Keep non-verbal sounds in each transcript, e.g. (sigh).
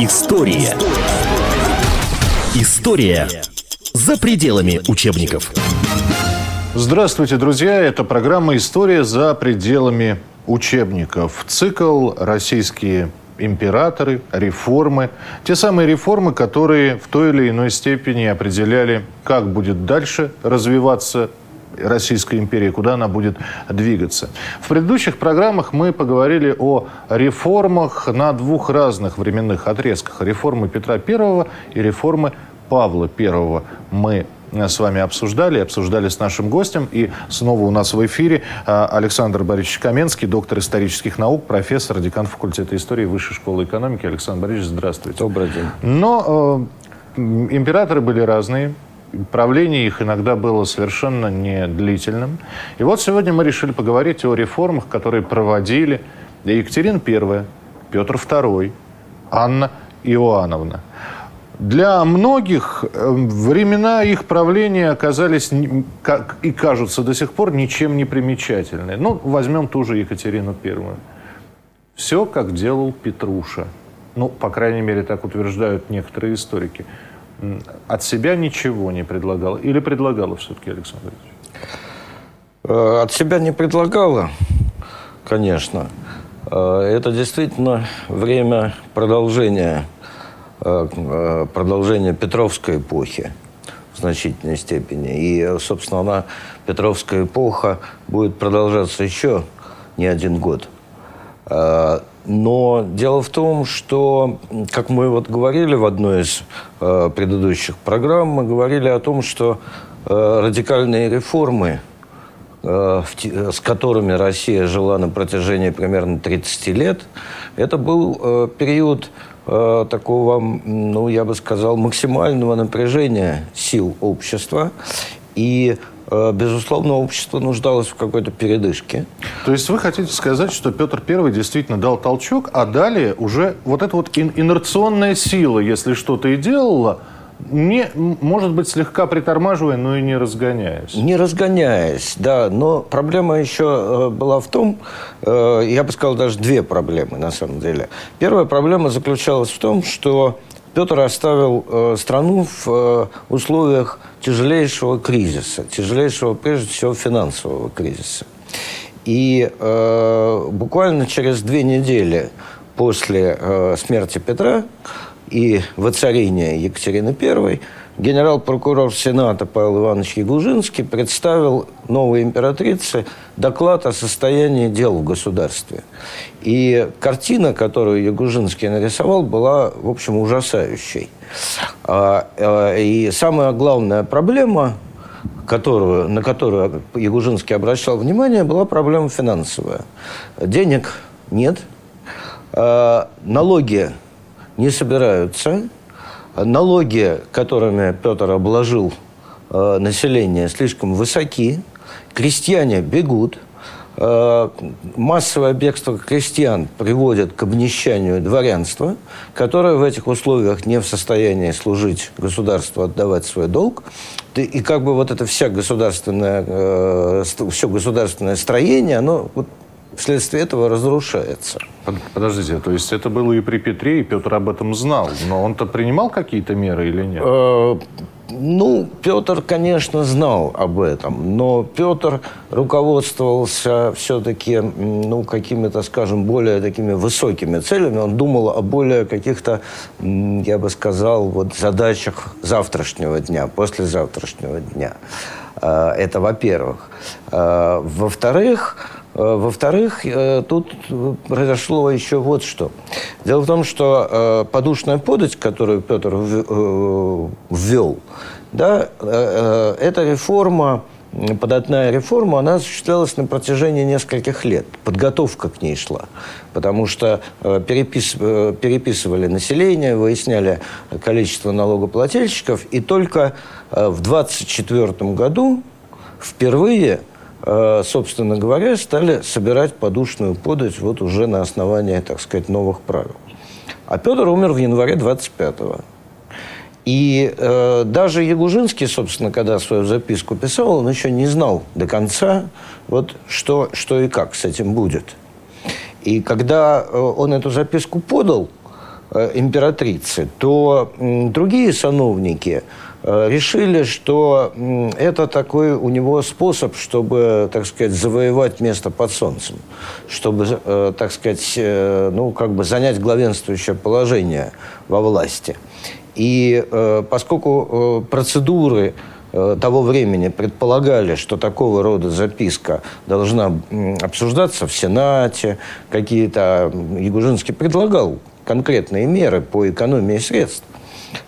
История. История за пределами учебников. Здравствуйте, друзья! Это программа «История за пределами учебников». Цикл «Российские императоры», реформы. Те самые реформы, которые в той или иной степени определяли, как будет дальше развиваться Российской империи, куда она будет двигаться. В предыдущих программах мы поговорили о реформах на двух разных временных отрезках. Реформы Петра I и реформы Павла I. Мы с вами обсуждали, обсуждали с нашим гостем. И снова у нас в эфире а, Александр Борисович Каменский, доктор исторических наук, профессор, декан факультета истории Высшей школы экономики. Александр Борисович, здравствуйте. Добрый день. Но э, императоры были разные, правление их иногда было совершенно не длительным. И вот сегодня мы решили поговорить о реформах, которые проводили Екатерина I, Петр II, Анна Иоанновна. Для многих э, времена их правления оказались, как и кажутся до сих пор, ничем не примечательны. Ну, возьмем ту же Екатерину Первую. Все, как делал Петруша. Ну, по крайней мере, так утверждают некоторые историки – от себя ничего не предлагала? Или предлагала все-таки, Александр э, От себя не предлагала, конечно. Э, это действительно время продолжения, э, продолжения Петровской эпохи в значительной степени. И, собственно, она, Петровская эпоха, будет продолжаться еще не один год. Но дело в том, что, как мы вот говорили в одной из э, предыдущих программ, мы говорили о том, что э, радикальные реформы, э, с которыми Россия жила на протяжении примерно 30 лет, это был период такого, ну, я бы сказал, максимального напряжения сил общества. И безусловно, общество нуждалось в какой-то передышке. То есть вы хотите сказать, что Петр I действительно дал толчок, а далее уже вот эта вот инерционная сила, если что-то и делала, не, может быть, слегка притормаживая, но и не разгоняясь. Не разгоняясь, да. Но проблема еще э, была в том, э, я бы сказал, даже две проблемы на самом деле. Первая проблема заключалась в том, что Петр оставил э, страну в э, условиях тяжелейшего кризиса, тяжелейшего, прежде всего, финансового кризиса. И э, буквально через две недели после э, смерти Петра и воцарения Екатерины I генерал-прокурор Сената Павел Иванович Ягужинский представил новой императрице доклад о состоянии дел в государстве. И картина, которую Ягужинский нарисовал, была, в общем, ужасающей. А, а, и самая главная проблема, которую, на которую Ягужинский обращал внимание, была проблема финансовая. Денег нет, а, налоги не собираются – налоги, которыми Петр обложил э, население, слишком высоки, крестьяне бегут, э, массовое бегство крестьян приводит к обнищанию дворянства, которое в этих условиях не в состоянии служить государству, отдавать свой долг. И как бы вот это вся государственное, э, все государственное строение, оно вот вследствие этого разрушается. Подождите, то есть это было и при Петре, и Петр об этом знал, но он-то принимал какие-то меры или нет? Э, ну, Петр, конечно, знал об этом, но Петр руководствовался все-таки, ну, какими-то, скажем, более такими высокими целями. Он думал о более каких-то, я бы сказал, вот задачах завтрашнего дня, послезавтрашнего дня. Э, это во-первых. Э, во-вторых, во-вторых, э, тут произошло еще вот что. Дело в том, что э, подушная подать, которую Петр ввел, да, эта реформа, податная реформа, она осуществлялась на протяжении нескольких лет. Подготовка к ней шла. Потому что перепис, переписывали население, выясняли количество налогоплательщиков. И только в 1924 году впервые Э, собственно говоря, стали собирать подушную подать вот уже на основании, так сказать, новых правил. А Петр умер в январе 25-го. И э, даже Ягужинский, собственно, когда свою записку писал, он еще не знал до конца, вот что, что и как с этим будет. И когда э, он эту записку подал, э, императрицы, то другие сановники э, решили, что это такой у него способ, чтобы, так сказать, завоевать место под солнцем, чтобы, э, так сказать, ну, как бы занять главенствующее положение во власти. И поскольку процедуры того времени предполагали, что такого рода записка должна обсуждаться в Сенате, какие-то... Ягужинский предлагал конкретные меры по экономии средств.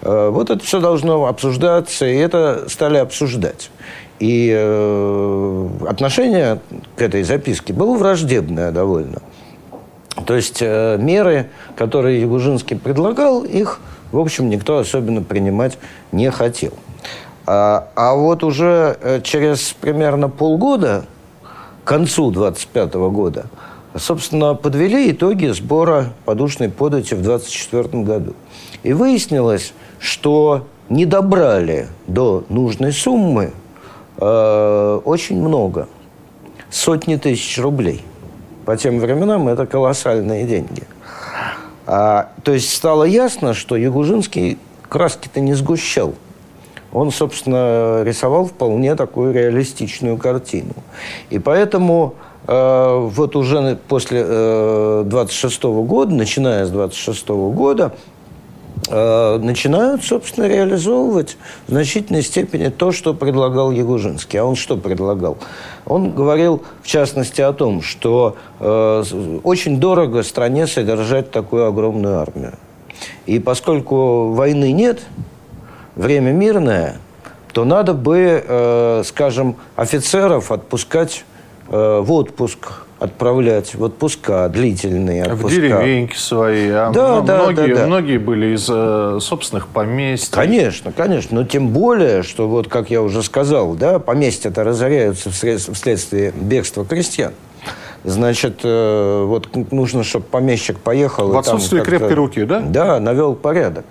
Э, вот это все должно обсуждаться, и это стали обсуждать. И э, отношение к этой записке было враждебное довольно. То есть э, меры, которые Ягужинский предлагал, их, в общем, никто особенно принимать не хотел. А, а вот уже через примерно полгода, к концу 25 года, собственно, подвели итоги сбора подушной подати в 2024 году. И выяснилось, что не добрали до нужной суммы э, очень много. Сотни тысяч рублей. По тем временам это колоссальные деньги. А, то есть стало ясно, что Ягужинский краски-то не сгущал. Он, собственно, рисовал вполне такую реалистичную картину. И поэтому Э, вот уже после 26 -го года, начиная с 26 -го года, э, начинают, собственно, реализовывать в значительной степени то, что предлагал Ягужинский. А он что предлагал? Он говорил, в частности, о том, что э, очень дорого стране содержать такую огромную армию. И поскольку войны нет, время мирное, то надо бы, скажем, офицеров отпускать Э, в отпуск отправлять в отпуска, длительные отпуска. В деревеньки свои. А да, да, многие, да, да. Многие были из э, собственных поместьй. Конечно, конечно. Но тем более, что вот, как я уже сказал, да, поместья-то разоряются вследствие бегства крестьян. Значит, э, вот нужно, чтобы помещик поехал. В отсутствие крепкой руки, да? Да, навел порядок.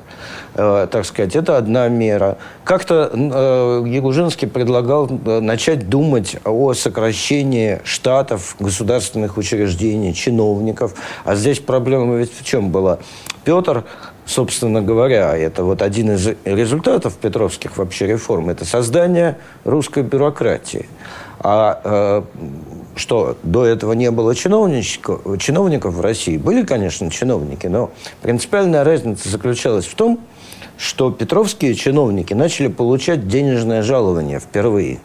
Э, так сказать, это одна мера. Как-то э, Ягужинский предлагал начать думать о сокращении штатов государственных учреждений, чиновников. А здесь проблема ведь в чем была? Петр собственно говоря, это вот один из результатов петровских вообще реформ, это создание русской бюрократии. А э, что до этого не было чиновников, чиновников в России? Были, конечно, чиновники, но принципиальная разница заключалась в том, что петровские чиновники начали получать денежное жалование впервые.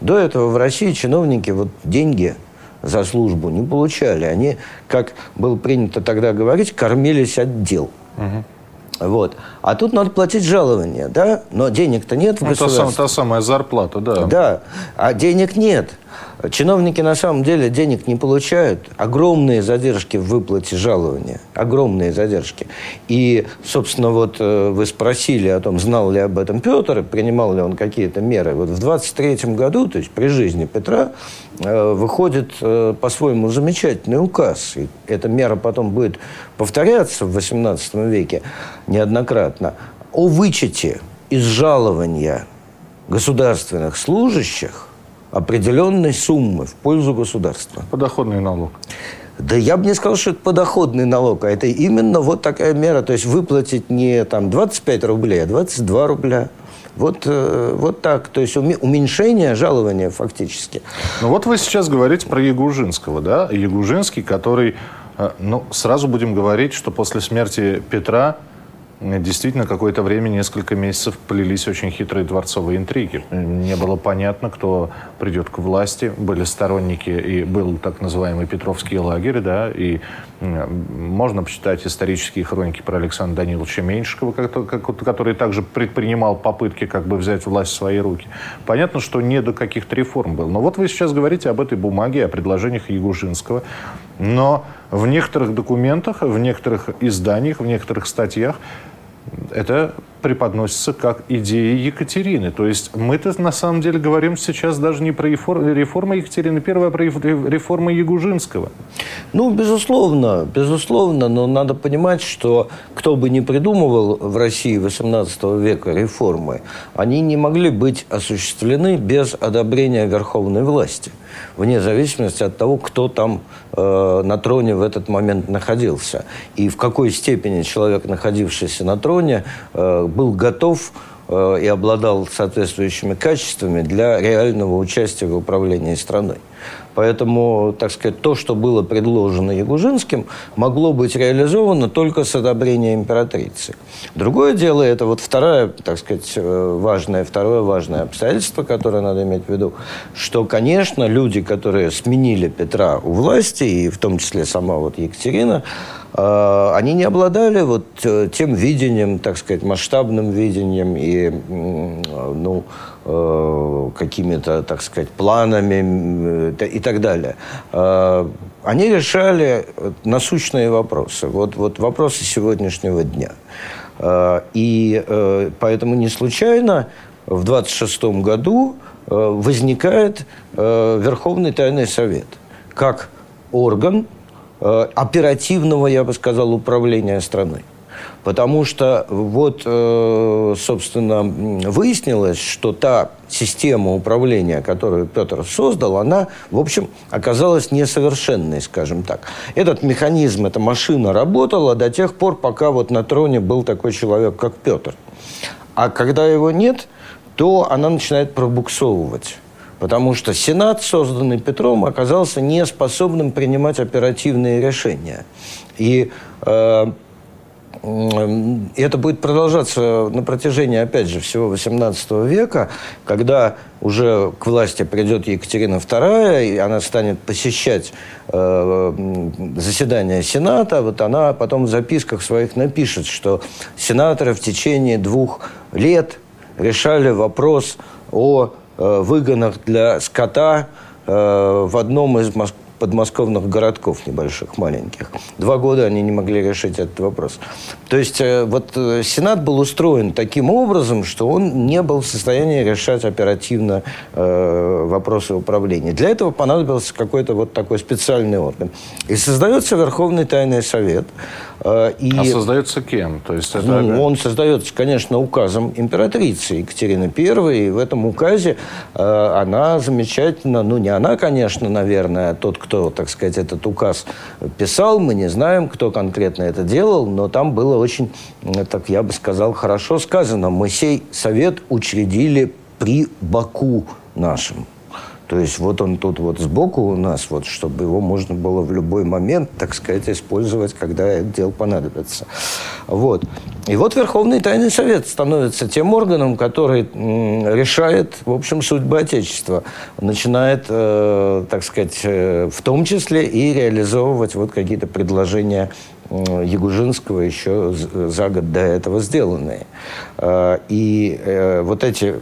До этого в России чиновники вот деньги за службу не получали. Они, как было принято тогда говорить, кормились от дел. Угу. Вот. А тут надо платить жалование, да? Но денег-то нет в ну, государстве. Та, та самая зарплата, да. Да, а денег нет. Чиновники на самом деле денег не получают. Огромные задержки в выплате жалования. Огромные задержки. И, собственно, вот э, вы спросили о том, знал ли об этом Петр, принимал ли он какие-то меры. Вот в 23 году, то есть при жизни Петра, э, выходит э, по-своему замечательный указ. И эта мера потом будет повторяться в 18 веке неоднократно. О вычете из жалования государственных служащих определенной суммы в пользу государства. Подоходный налог. Да я бы не сказал, что это подоходный налог, а это именно вот такая мера. То есть выплатить не там 25 рублей, а 22 рубля. Вот, э, вот так. То есть уменьшение жалования фактически. Ну вот вы сейчас говорите про Ягужинского, да? Ягужинский, который, э, ну, сразу будем говорить, что после смерти Петра действительно какое-то время, несколько месяцев, плелись очень хитрые дворцовые интриги. Не было понятно, кто придет к власти. Были сторонники, и был так называемый Петровский лагерь, да, и можно почитать исторические хроники про Александра Даниловича Меньшикова, который также предпринимал попытки как бы взять власть в свои руки. Понятно, что не до каких-то реформ был. Но вот вы сейчас говорите об этой бумаге, о предложениях Ягужинского. Но в некоторых документах, в некоторых изданиях, в некоторых статьях это преподносится как идея Екатерины. То есть мы-то на самом деле говорим сейчас даже не про реформу Екатерины I, а про реформу Ягужинского. Ну, безусловно, безусловно, но надо понимать, что кто бы ни придумывал в России XVIII века реформы, они не могли быть осуществлены без одобрения верховной власти, вне зависимости от того, кто там э, на троне в этот момент находился и в какой степени человек, находившийся на троне, э, был готов э, и обладал соответствующими качествами для реального участия в управлении страной. Поэтому, так сказать, то, что было предложено Ягужинским, могло быть реализовано только с одобрения императрицы. Другое дело, это вот второе, так сказать, э, важное, второе важное обстоятельство, которое надо иметь в виду, что, конечно, люди, которые сменили Петра у власти, и в том числе сама вот Екатерина, э, они не обладали вот э, тем видением, так сказать, масштабным видением и, ну, Э, какими-то, так сказать, планами э, и так далее. Э, они решали насущные вопросы. Вот, вот вопросы сегодняшнего дня. И поэтому не случайно в 26 году возникает Верховный Тайный Совет как орган оперативного, я бы сказал, управления страной. Потому что вот, э, собственно, выяснилось, что та система управления, которую Петр создал, она, в общем, оказалась несовершенной, скажем так. Этот механизм, эта машина работала до тех пор, пока вот на троне был такой человек, как Петр. А когда его нет, то она начинает пробуксовывать. Потому что Сенат, созданный Петром, оказался неспособным принимать оперативные решения. И э, это будет продолжаться на протяжении, опять же, всего XVIII века, когда уже к власти придет Екатерина II, и она станет посещать э, заседания Сената, вот она потом в записках своих напишет, что сенаторы в течение двух лет решали вопрос о э, выгонах для скота э, в одном из подмосковных городков небольших, маленьких. Два года они не могли решить этот вопрос. То есть э, вот э, Сенат был устроен таким образом, что он не был в состоянии решать оперативно э, вопросы управления. Для этого понадобился какой-то вот такой специальный орган. И создается Верховный Тайный Совет. Э, и... А создается кем? То есть это... ну, он создается, конечно, указом императрицы Екатерины I. И в этом указе э, она замечательно, ну не она, конечно, наверное, а тот, кто кто, так сказать, этот указ писал, мы не знаем, кто конкретно это делал, но там было очень, так я бы сказал, хорошо сказано. Мы сей совет учредили при Баку нашем. То есть вот он тут вот сбоку у нас, вот, чтобы его можно было в любой момент, так сказать, использовать, когда это дело понадобится. Вот. И вот Верховный Тайный Совет становится тем органом, который решает, в общем, судьбы Отечества. Начинает, э, так сказать, э, в том числе и реализовывать вот какие-то предложения Ягужинского еще за год до этого сделанные. Э, и э, вот эти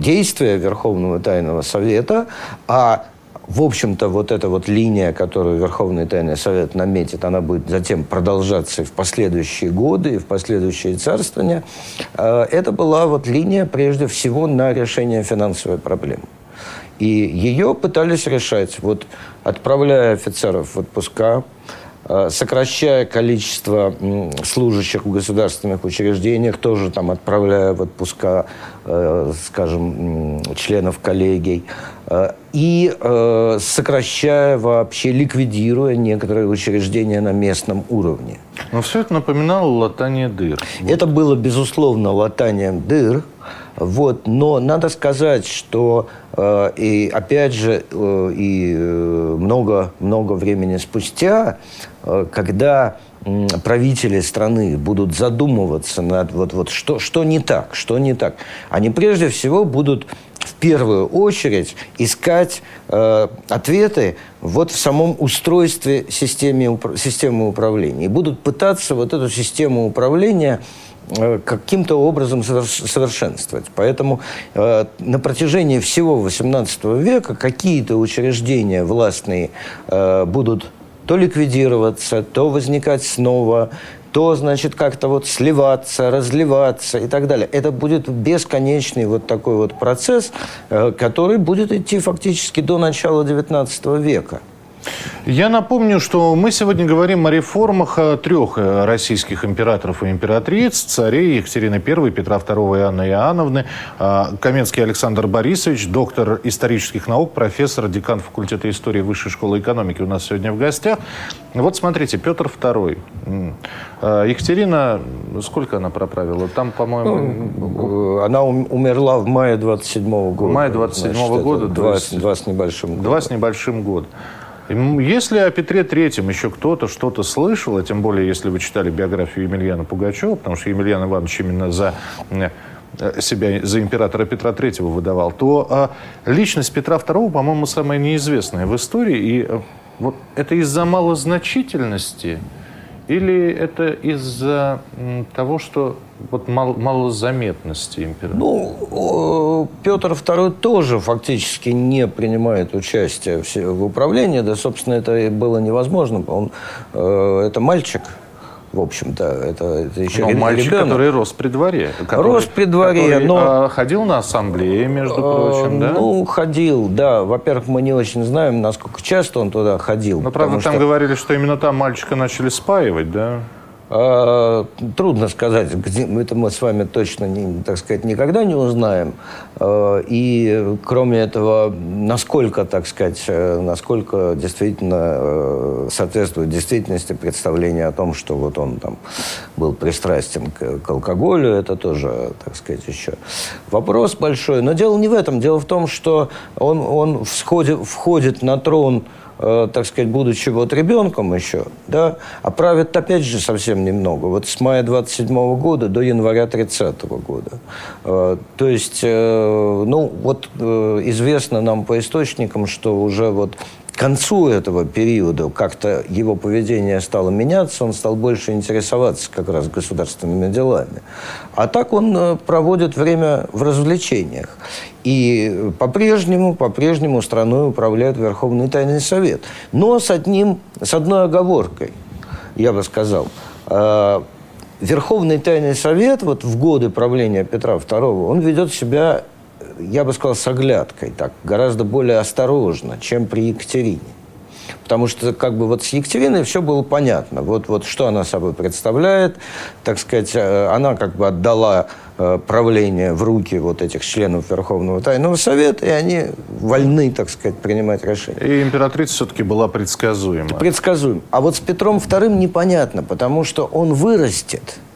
действия Верховного Тайного Совета, а в общем-то, вот эта вот линия, которую Верховный Тайный Совет наметит, она будет затем продолжаться и в последующие годы, и в последующие царствования. Э, это была вот линия, прежде всего, на решение финансовой проблемы. И ее пытались решать, вот отправляя офицеров в отпуска, сокращая количество служащих в государственных учреждениях, тоже там отправляя в отпуска, э, скажем, членов коллегий, э, и сокращая вообще, ликвидируя некоторые учреждения на местном уровне. Но все это напоминало латание дыр. Это было, безусловно, латанием дыр, вот, но надо сказать, что э, и опять же э, и много много времени спустя, э, когда э, правители страны будут задумываться над вот вот что что не так, что не так, они прежде всего будут в первую очередь искать э, ответы вот в самом устройстве системы, системы управления. И будут пытаться вот эту систему управления Э, каким-то образом совершенствовать. Поэтому э, на протяжении всего XVIII века какие-то учреждения властные э, будут то ликвидироваться, то возникать снова, то, значит, как-то вот сливаться, разливаться и так далее. Это будет бесконечный вот такой вот процесс, э, который будет идти фактически до начала XIX века. Я напомню, что мы сегодня говорим о реформах трех э, российских императоров и императриц, царей Екатерины I, Петра II и Анны Иоанновны, а, Каменский Александр Борисович, доктор исторических наук, профессор, декан факультета истории Высшей школы экономики у нас сегодня в гостях. Вот смотрите, Петр II. А, Екатерина, сколько она проправила? Там, по-моему... Ну, она умерла в мае 27 -го года. В мае 27 -го года. Два, два с небольшим годом. Два с небольшим года. Если о Петре Третьем еще кто-то что-то слышал, а тем более, если вы читали биографию Емельяна Пугачева, потому что Емельян Иванович именно за э, себя за императора Петра Третьего выдавал, то а, личность Петра Второго, по-моему, самая неизвестная в истории. И а, вот это из-за малозначительности или это из-за того, что вот мал, малозаметности императора? Ну, Петр II тоже фактически не принимает участие в управлении, да, собственно, это было невозможно. Он, э, это мальчик, в общем-то, это, это еще но мальчик, ребенок. который рос при дворе. Который, рос при дворе, который, но... А, ходил на ассамблеи, между э, прочим, да? Ну, ходил, да. Во-первых, мы не очень знаем, насколько часто он туда ходил. Но, правда, там что... говорили, что именно там мальчика начали спаивать, да? А, трудно сказать, это мы с вами точно, не, так сказать, никогда не узнаем. А, и, кроме этого, насколько, так сказать, э, насколько действительно э, соответствует действительности представление о том, что вот он там был пристрастен к, к алкоголю, это тоже, так сказать, еще вопрос большой. Но дело не в этом. Дело в том, что он, он всходит, входит на трон Э, так сказать, будучи вот ребенком еще, да, а правит опять же совсем немного. Вот с мая 27 -го года до января 30 -го года. Э, то есть, э, ну, вот известно нам по источникам, что уже вот концу этого периода как-то его поведение стало меняться, он стал больше интересоваться как раз государственными делами. А так он проводит время в развлечениях. И по-прежнему, по-прежнему страной управляет Верховный Тайный Совет. Но с одним, с одной оговоркой, я бы сказал. Э, Верховный Тайный Совет вот в годы правления Петра II, он ведет себя я бы сказал, с оглядкой, так, гораздо более осторожно, чем при Екатерине. Потому что как бы вот с Екатериной все было понятно. Вот, вот что она собой представляет, так сказать, э, она как бы отдала э, правление в руки вот этих членов Верховного Тайного Совета, и они вольны, так сказать, принимать решения. И императрица все-таки была предсказуема. Предсказуем. А вот с Петром II непонятно, потому что он вырастет –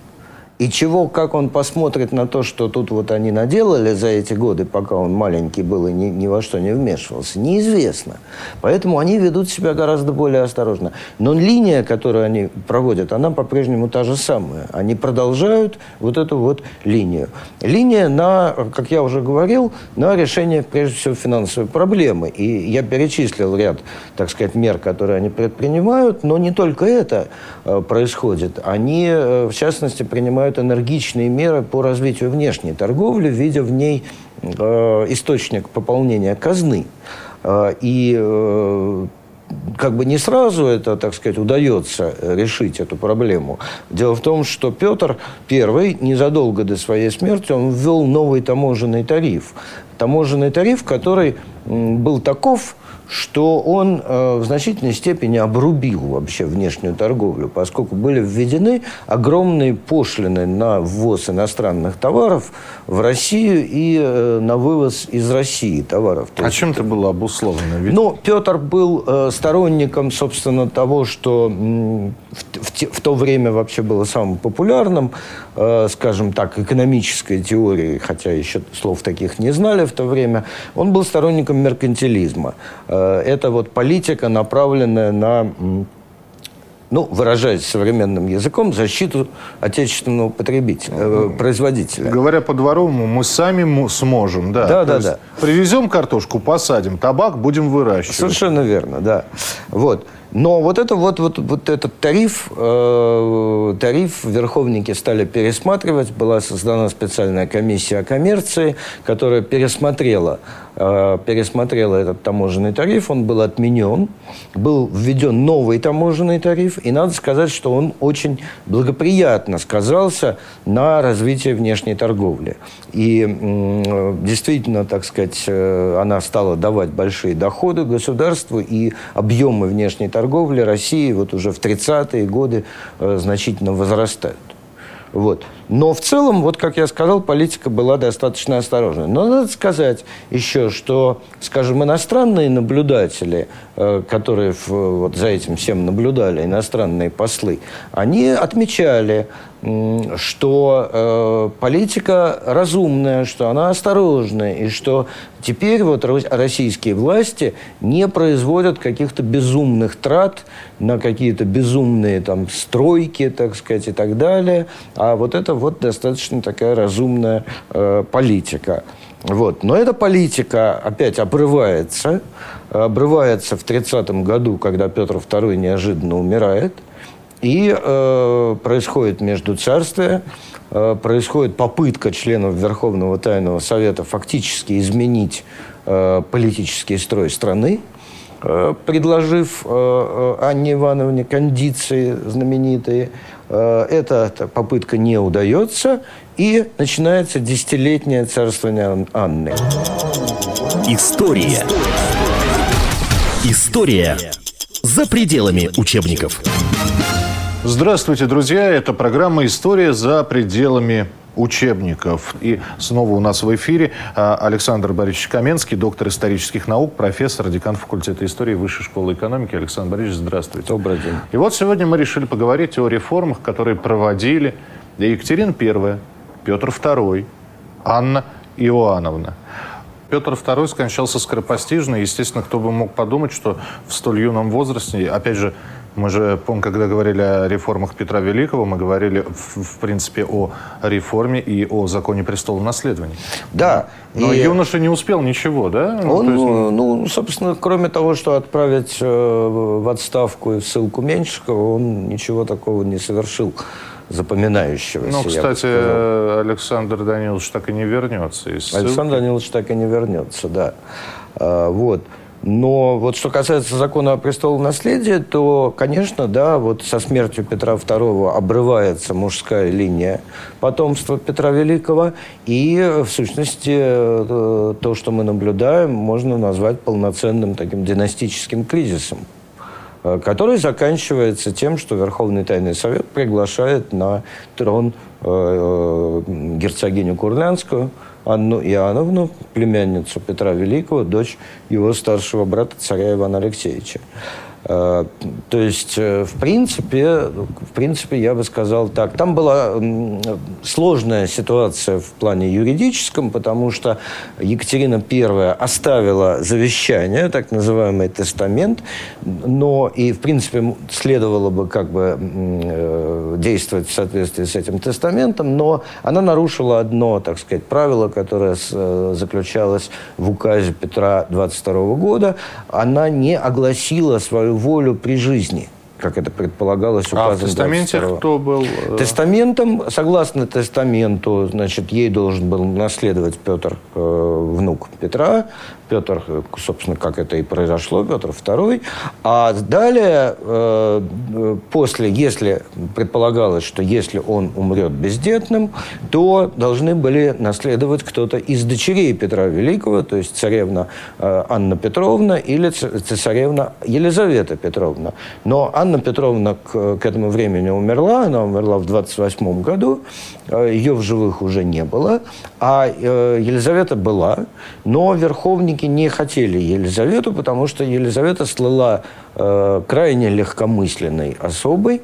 и чего, как он посмотрит на то, что тут вот они наделали за эти годы, пока он маленький был и ни, ни во что не вмешивался, неизвестно. Поэтому они ведут себя гораздо более осторожно. Но линия, которую они проводят, она по-прежнему та же самая. Они продолжают вот эту вот линию. Линия на, как я уже говорил, на решение, прежде всего, финансовой проблемы. И я перечислил ряд, так сказать, мер, которые они предпринимают, но не только это э, происходит. Они, э, в частности, принимают принимают энергичные меры по развитию внешней торговли, видя в ней э, источник пополнения казны. Э, и э, как бы не сразу это, так сказать, удается решить эту проблему. Дело в том, что Петр I незадолго до своей смерти он ввел новый таможенный тариф. Таможенный тариф, который был таков, что он э, в значительной степени обрубил вообще внешнюю торговлю, поскольку были введены огромные пошлины на ввоз иностранных товаров в Россию и э, на вывоз из России товаров. То а чем это было обусловлено? Ведь... Ну, Петр был э, сторонником, собственно, того, что в, в, те, в то время вообще было самым популярным, э, скажем так, экономической теорией, хотя еще слов таких не знали в то время. Он был сторонником меркантилизма. Э, это вот политика, направленная на ну, выражаясь современным языком, защиту отечественного потребителя, э, производителя. Говоря по-дворовому, мы сами сможем, да. Да, да, да. Привезем картошку, посадим, табак будем выращивать. Совершенно верно, да. Вот. Но вот, это, вот, вот, вот этот тариф, э, тариф верховники стали пересматривать. Была создана специальная комиссия о коммерции, которая пересмотрела пересмотрела этот таможенный тариф, он был отменен, был введен новый таможенный тариф, и надо сказать, что он очень благоприятно сказался на развитии внешней торговли. И э, действительно, так сказать, э, она стала давать большие доходы государству, и объемы внешней торговли России вот уже в 30-е годы э, значительно возрастают. Вот. Но в целом, вот как я сказал, политика была достаточно осторожной. Но надо сказать еще, что, скажем, иностранные наблюдатели, э, которые вот за этим всем наблюдали, иностранные послы, они отмечали, что э, политика разумная, что она осторожная, и что теперь вот российские власти не производят каких-то безумных трат на какие-то безумные там стройки, так сказать, и так далее, а вот это вот достаточно такая разумная э, политика. Вот. Но эта политика опять обрывается. Обрывается в 30-м году, когда Петр II неожиданно умирает. И э, происходит между царствия, э, происходит попытка членов Верховного Тайного Совета фактически изменить э, политический строй страны. Э, предложив э, э, Анне Ивановне кондиции знаменитые. Эта попытка не удается, и начинается десятилетнее царствование Анны. История. История за пределами учебников. Здравствуйте, друзья! Это программа «История за пределами учебников. И снова у нас в эфире а, Александр Борисович Каменский, доктор исторических наук, профессор, декан факультета истории Высшей школы экономики. Александр Борисович, здравствуйте. Добрый день. И вот сегодня мы решили поговорить о реформах, которые проводили Екатерина I, Петр II, Анна Иоанновна. Петр II скончался скоропостижно. Естественно, кто бы мог подумать, что в столь юном возрасте, опять же, мы же, помню, когда говорили о реформах Петра Великого, мы говорили, в, в принципе, о реформе и о законе престола наследования. Да. Но и... юноша не успел ничего, да? Ну, он, есть... ну, собственно, кроме того, что отправить э, в отставку и в ссылку Меньшикова, он ничего такого не совершил запоминающегося. Ну, кстати, Александр Данилович так и не вернется. Александр Данилович так и не вернется, да. А, вот. Но вот что касается закона о престолонаследии, то, конечно, да, вот со смертью Петра II обрывается мужская линия потомства Петра Великого, и, в сущности, э, то, что мы наблюдаем, можно назвать полноценным таким династическим кризисом который заканчивается тем, что Верховный Тайный Совет приглашает на трон э, герцогиню Курлянскую, Анну Иоанновну, племянницу Петра Великого, дочь его старшего брата царя Ивана Алексеевича. Э, то есть, э, в принципе, в принципе, я бы сказал так. Там была сложная ситуация в плане юридическом, потому что Екатерина I оставила завещание, так называемый тестамент, но и, в принципе, следовало бы как бы э, действовать в соответствии с этим тестаментом, но она нарушила одно, так сказать, правило, которое заключалось в указе Петра 22 года. Она не огласила свою волю при жизни как это предполагалось указом А в тестаменте 22. кто был? Э? Тестаментом, согласно тестаменту, значит, ей должен был наследовать Петр, э, внук Петра, Петр, собственно, как это и произошло, Петр II. А далее, э, после, если предполагалось, что если он умрет бездетным, то должны были наследовать кто-то из дочерей Петра Великого, то есть царевна э, Анна Петровна или царевна Елизавета Петровна. Но Анна Петровна к, к этому времени умерла, она умерла в 28 году, э, ее в живых уже не было, а Елизавета была, но верховник родственники не хотели Елизавету, потому что Елизавета слыла э, крайне легкомысленной особой.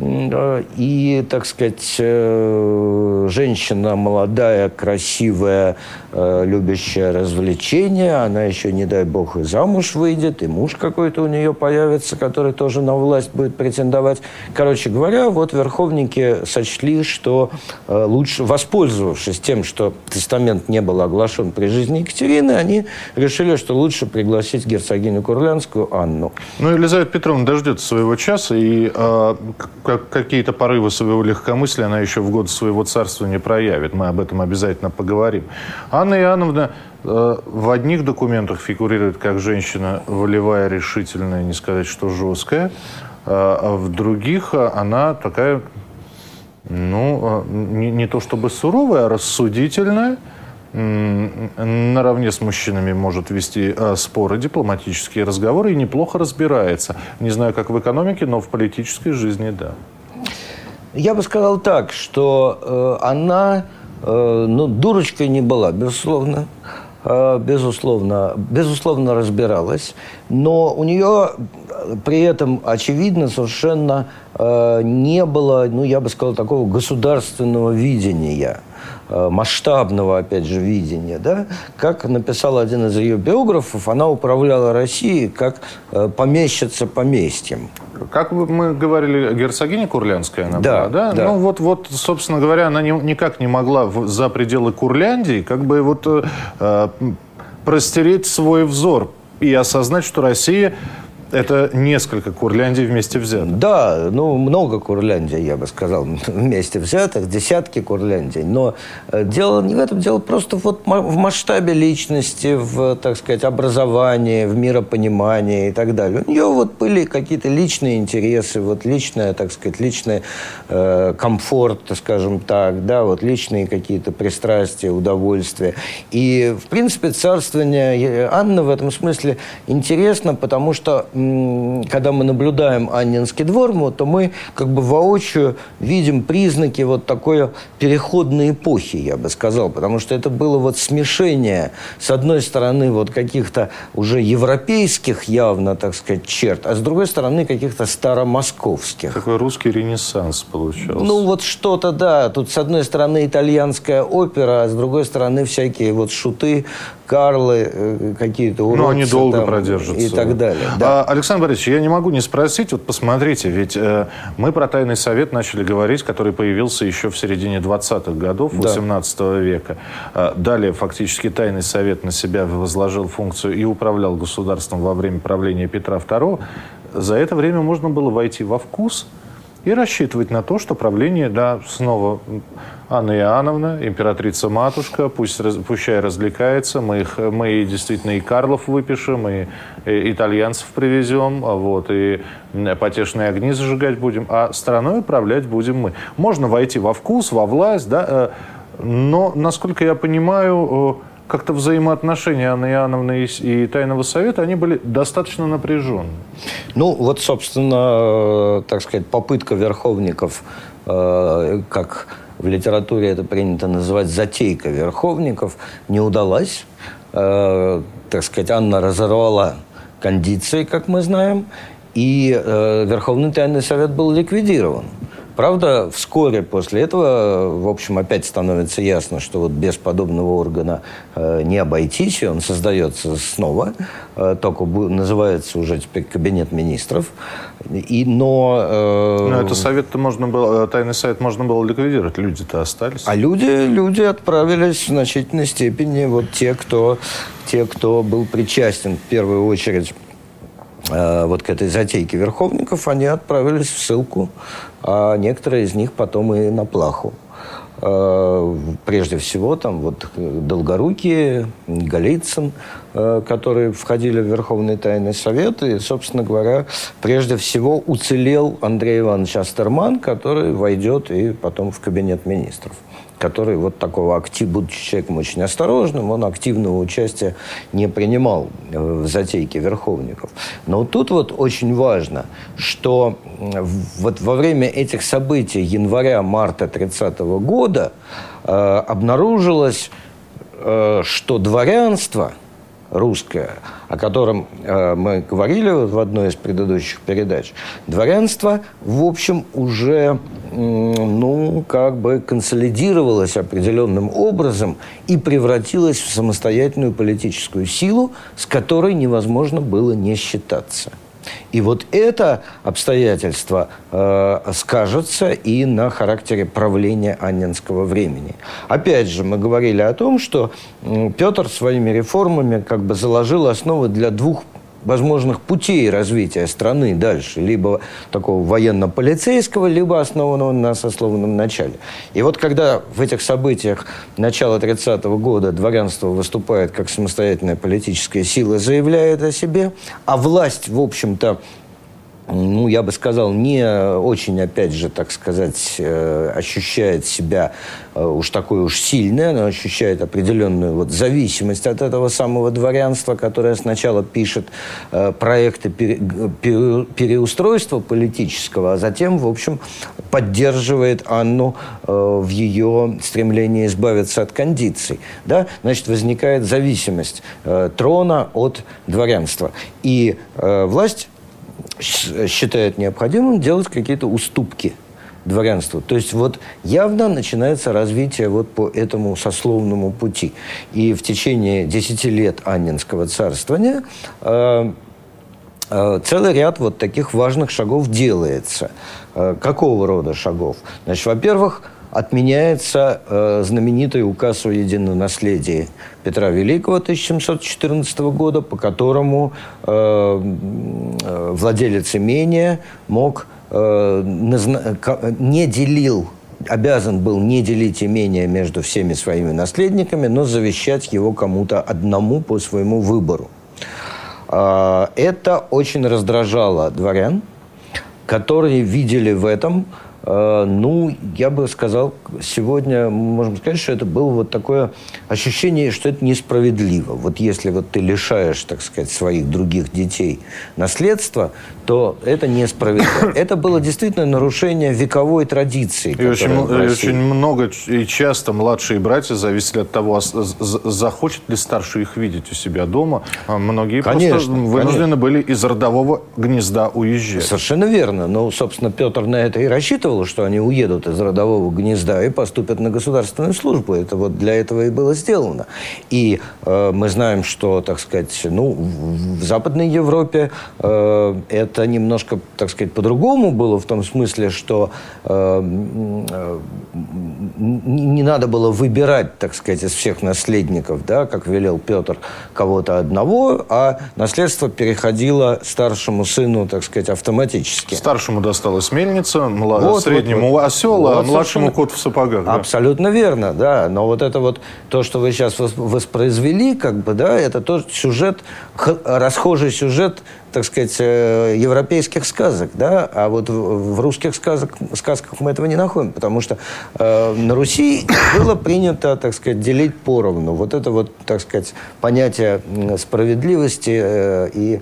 И, так сказать, э, женщина молодая, красивая, э, любящая развлечения. Она еще, не дай бог, и замуж выйдет, и муж какой-то у нее появится, который тоже на власть будет претендовать. Короче говоря, вот верховники сочли, что э, лучше, воспользовавшись тем, что тестамент не был оглашен при жизни Екатерины, они решили, что лучше пригласить герцогиню Курлянскую Анну. Ну, Елизавета Петровна дождется своего часа, и э, какие-то порывы своего легкомыслия она еще в год своего царства не проявит. Мы об этом обязательно поговорим. Анна Иоанновна Э, в одних документах фигурирует как женщина волевая, решительная, не сказать, что жесткая, а в других она такая, ну, не, не то чтобы суровая, а рассудительная, наравне с мужчинами может вести споры, дипломатические разговоры и неплохо разбирается. Не знаю, как в экономике, но в политической жизни, да. Я бы сказал так, что э, она, э, ну, дурочкой не была, безусловно. Э, безусловно, безусловно разбиралась, но у нее при этом, очевидно, совершенно э, не было, ну, я бы сказал, такого государственного видения Э, масштабного, опять же, видения, да, как написал один из ее биографов, она управляла Россией как э, помещица поместьем. Как мы говорили, герцогиня Курлянская она да, была, да? да? Ну вот, вот, собственно говоря, она не, никак не могла за пределы Курляндии как бы вот э, простереть свой взор и осознать, что Россия это несколько Курляндий вместе взятых. Да, ну, много Курляндий, я бы сказал, (laughs) вместе взятых, десятки Курляндий. Но э, дело не в этом, дело просто вот в масштабе личности, в, так сказать, образовании, в миропонимании и так далее. У нее вот были какие-то личные интересы, вот личное, так сказать, личный э, комфорт, скажем так, да, вот личные какие-то пристрастия, удовольствия. И, в принципе, царствование Анны в этом смысле интересно, потому что когда мы наблюдаем Аннинский двор, то мы как бы воочию видим признаки вот такой переходной эпохи, я бы сказал, потому что это было вот смешение, с одной стороны, вот каких-то уже европейских явно, так сказать, черт, а с другой стороны, каких-то старомосковских. Такой русский ренессанс получался. Ну, вот что-то, да. Тут, с одной стороны, итальянская опера, а с другой стороны, всякие вот шуты, Карлы, э, какие-то уродцы. Ну, они долго там, продержатся. И так далее. Да. А, Александр Борисович, я не могу не спросить, вот посмотрите, ведь э, мы про Тайный Совет начали говорить, который появился еще в середине 20-х годов да. 18 века. А, далее фактически Тайный Совет на себя возложил функцию и управлял государством во время правления Петра II. За это время можно было войти во вкус и рассчитывать на то, что правление, да, снова Анна Иоанновна, императрица-матушка, пусть, пущай развлекается, мы, их, мы действительно и Карлов выпишем, и, и итальянцев привезем, вот, и потешные огни зажигать будем, а страной управлять будем мы. Можно войти во вкус, во власть, да, э, но, насколько я понимаю, как-то взаимоотношения Анны Иоанновны и, Тайного Совета, они были достаточно напряженны. Ну, вот, собственно, э, так сказать, попытка верховников, как в литературе это принято называть затейка верховников, не удалась. Э, так сказать, Анна разорвала кондиции, как мы знаем, и э, Верховный Тайный Совет был ликвидирован. Правда, вскоре после этого, в общем, опять становится ясно, что вот без подобного органа э, не обойтись, и он создается снова, э, только называется уже теперь Кабинет министров. И, но... Э, но это совет-то можно было, э, тайный совет можно было ликвидировать, люди-то остались. А люди, люди отправились в значительной степени, вот те, кто, те, кто был причастен в первую очередь Э, вот к этой затейке верховников, они отправились в ссылку, а некоторые из них потом и на плаху. Э, прежде всего, там вот Долгорукие, Голицын, э, которые входили в Верховный Тайный Совет. И, собственно говоря, прежде всего уцелел Андрей Иванович Астерман, который войдет и потом в Кабинет министров который вот такого актив, будучи человеком очень осторожным, он активного участия не принимал э, в затейке верховников. Но тут вот очень важно, что вот во время этих событий января-марта 30 года э, обнаружилось, э, что дворянство – русское, о котором э, мы говорили в одной из предыдущих передач, дворянство, в общем, уже, э, ну, как бы консолидировалось определенным образом и превратилось в самостоятельную политическую силу, с которой невозможно было не считаться. И вот это обстоятельство э, скажется и на характере правления Анненского времени. Опять же, мы говорили о том, что Петр своими реформами как бы заложил основы для двух возможных путей развития страны дальше, либо такого военно-полицейского, либо основанного на сословном начале. И вот когда в этих событиях начала 30-го года дворянство выступает как самостоятельная политическая сила, заявляет о себе, а власть, в общем-то, ну, я бы сказал, не очень, опять же, так сказать, э, ощущает себя э, уж такой уж сильной, она ощущает определенную вот зависимость от этого самого дворянства, которое сначала пишет э, проекты переустройства политического, а затем, в общем, поддерживает Анну в ее стремлении избавиться от кондиций. Да? Значит, возникает зависимость трона от дворянства. И власть считает необходимым делать какие-то уступки дворянству. То есть вот явно начинается развитие вот по этому сословному пути. И в течение 10 лет Аннинского царствования э, э, целый ряд вот таких важных шагов делается. Э, какого рода шагов? Значит, во-первых, отменяется э, знаменитый указ о едином наследии Петра Великого 1714 года, по которому э, э, владелец имения мог э, не делил обязан был не делить имение между всеми своими наследниками, но завещать его кому-то одному по своему выбору. Э, это очень раздражало дворян, которые видели в этом ну, я бы сказал, сегодня можем сказать, что это было вот такое ощущение, что это несправедливо. Вот если вот ты лишаешь, так сказать, своих других детей наследства, то это несправедливо. (coughs) Это было действительно нарушение вековой традиции. И очень, очень много и часто младшие братья зависели от того, захочет ли старший их видеть у себя дома. А многие конечно, просто вынуждены конечно. были из родового гнезда уезжать. Совершенно верно. Ну, собственно, Петр на это и рассчитывал, что они уедут из родового гнезда и поступят на государственную службу. Это вот для этого и было сделано. И э, мы знаем, что, так сказать, ну, в Западной Европе э, это немножко, так сказать, по-другому было, в том смысле, что э, э, не надо было выбирать, так сказать, из всех наследников, да, как велел Петр, кого-то одного, а наследство переходило старшему сыну, так сказать, автоматически. Старшему досталась мельница, мла... вот, среднему вот, осел, вот, а младшему кот в сапогах. Да? Абсолютно верно, да. Но вот это вот то, что вы сейчас воспроизвели, как бы, да, это тот сюжет, расхожий сюжет так сказать, э, европейских сказок, да, а вот в русских сказок, сказках мы этого не находим, потому что э, на Руси (coughs) было принято, так сказать, делить поровну. Вот это вот, так сказать, понятие справедливости э, и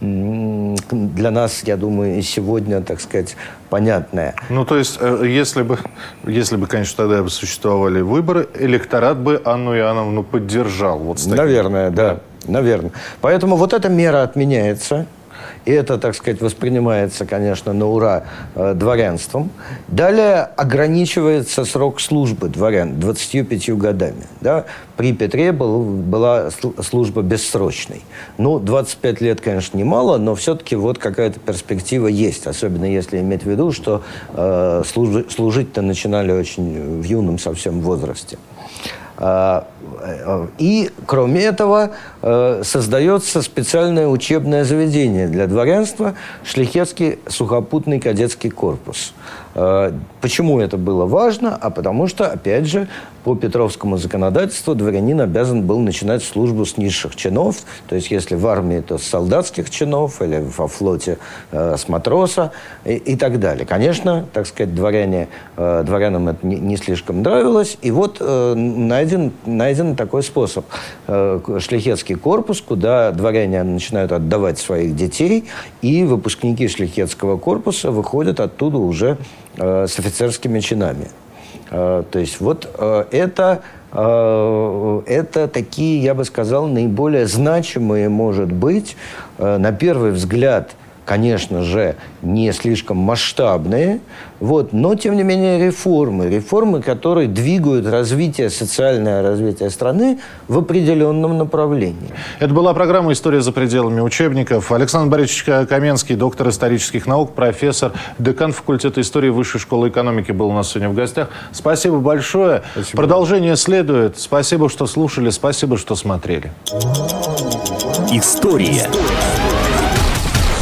для нас, я думаю, и сегодня, так сказать, понятное. Ну, то есть, э, если бы, если бы, конечно, тогда бы существовали выборы, электорат бы Анну Иоанновну поддержал. Вот таким. Наверное, да. Наверное. Поэтому вот эта мера отменяется. И это, так сказать, воспринимается, конечно, на ура э, дворянством. Далее ограничивается срок службы дворян 25 годами. Да? При Петре был, была служба бессрочной. Ну, 25 лет, конечно, немало, но все-таки вот какая-то перспектива есть. Особенно если иметь в виду, что э, служить-то начинали очень в юном совсем возрасте. А, э, и, кроме этого, э, создается специальное учебное заведение для дворянства – Шлихетский сухопутный кадетский корпус. Почему это было важно? А потому что, опять же, по Петровскому законодательству дворянин обязан был начинать службу с низших чинов, то есть если в армии, то с солдатских чинов, или во флоте э, с матроса и, и так далее. Конечно, так сказать, дворяне, э, дворянам это не, не слишком нравилось, и вот э, найден, найден такой способ. Э, шлихетский корпус, куда дворяне начинают отдавать своих детей, и выпускники шлихетского корпуса выходят оттуда уже э, с офицерскими чинами. Э, то есть вот э, это, это такие, я бы сказал, наиболее значимые, может быть, на первый взгляд – конечно же, не слишком масштабные, вот, но, тем не менее, реформы. Реформы, которые двигают развитие, социальное развитие страны в определенном направлении. Это была программа «История за пределами учебников». Александр Борисович Каменский, доктор исторических наук, профессор, декан факультета истории Высшей школы экономики был у нас сегодня в гостях. Спасибо большое. Спасибо. Продолжение следует. Спасибо, что слушали, спасибо, что смотрели. История. История.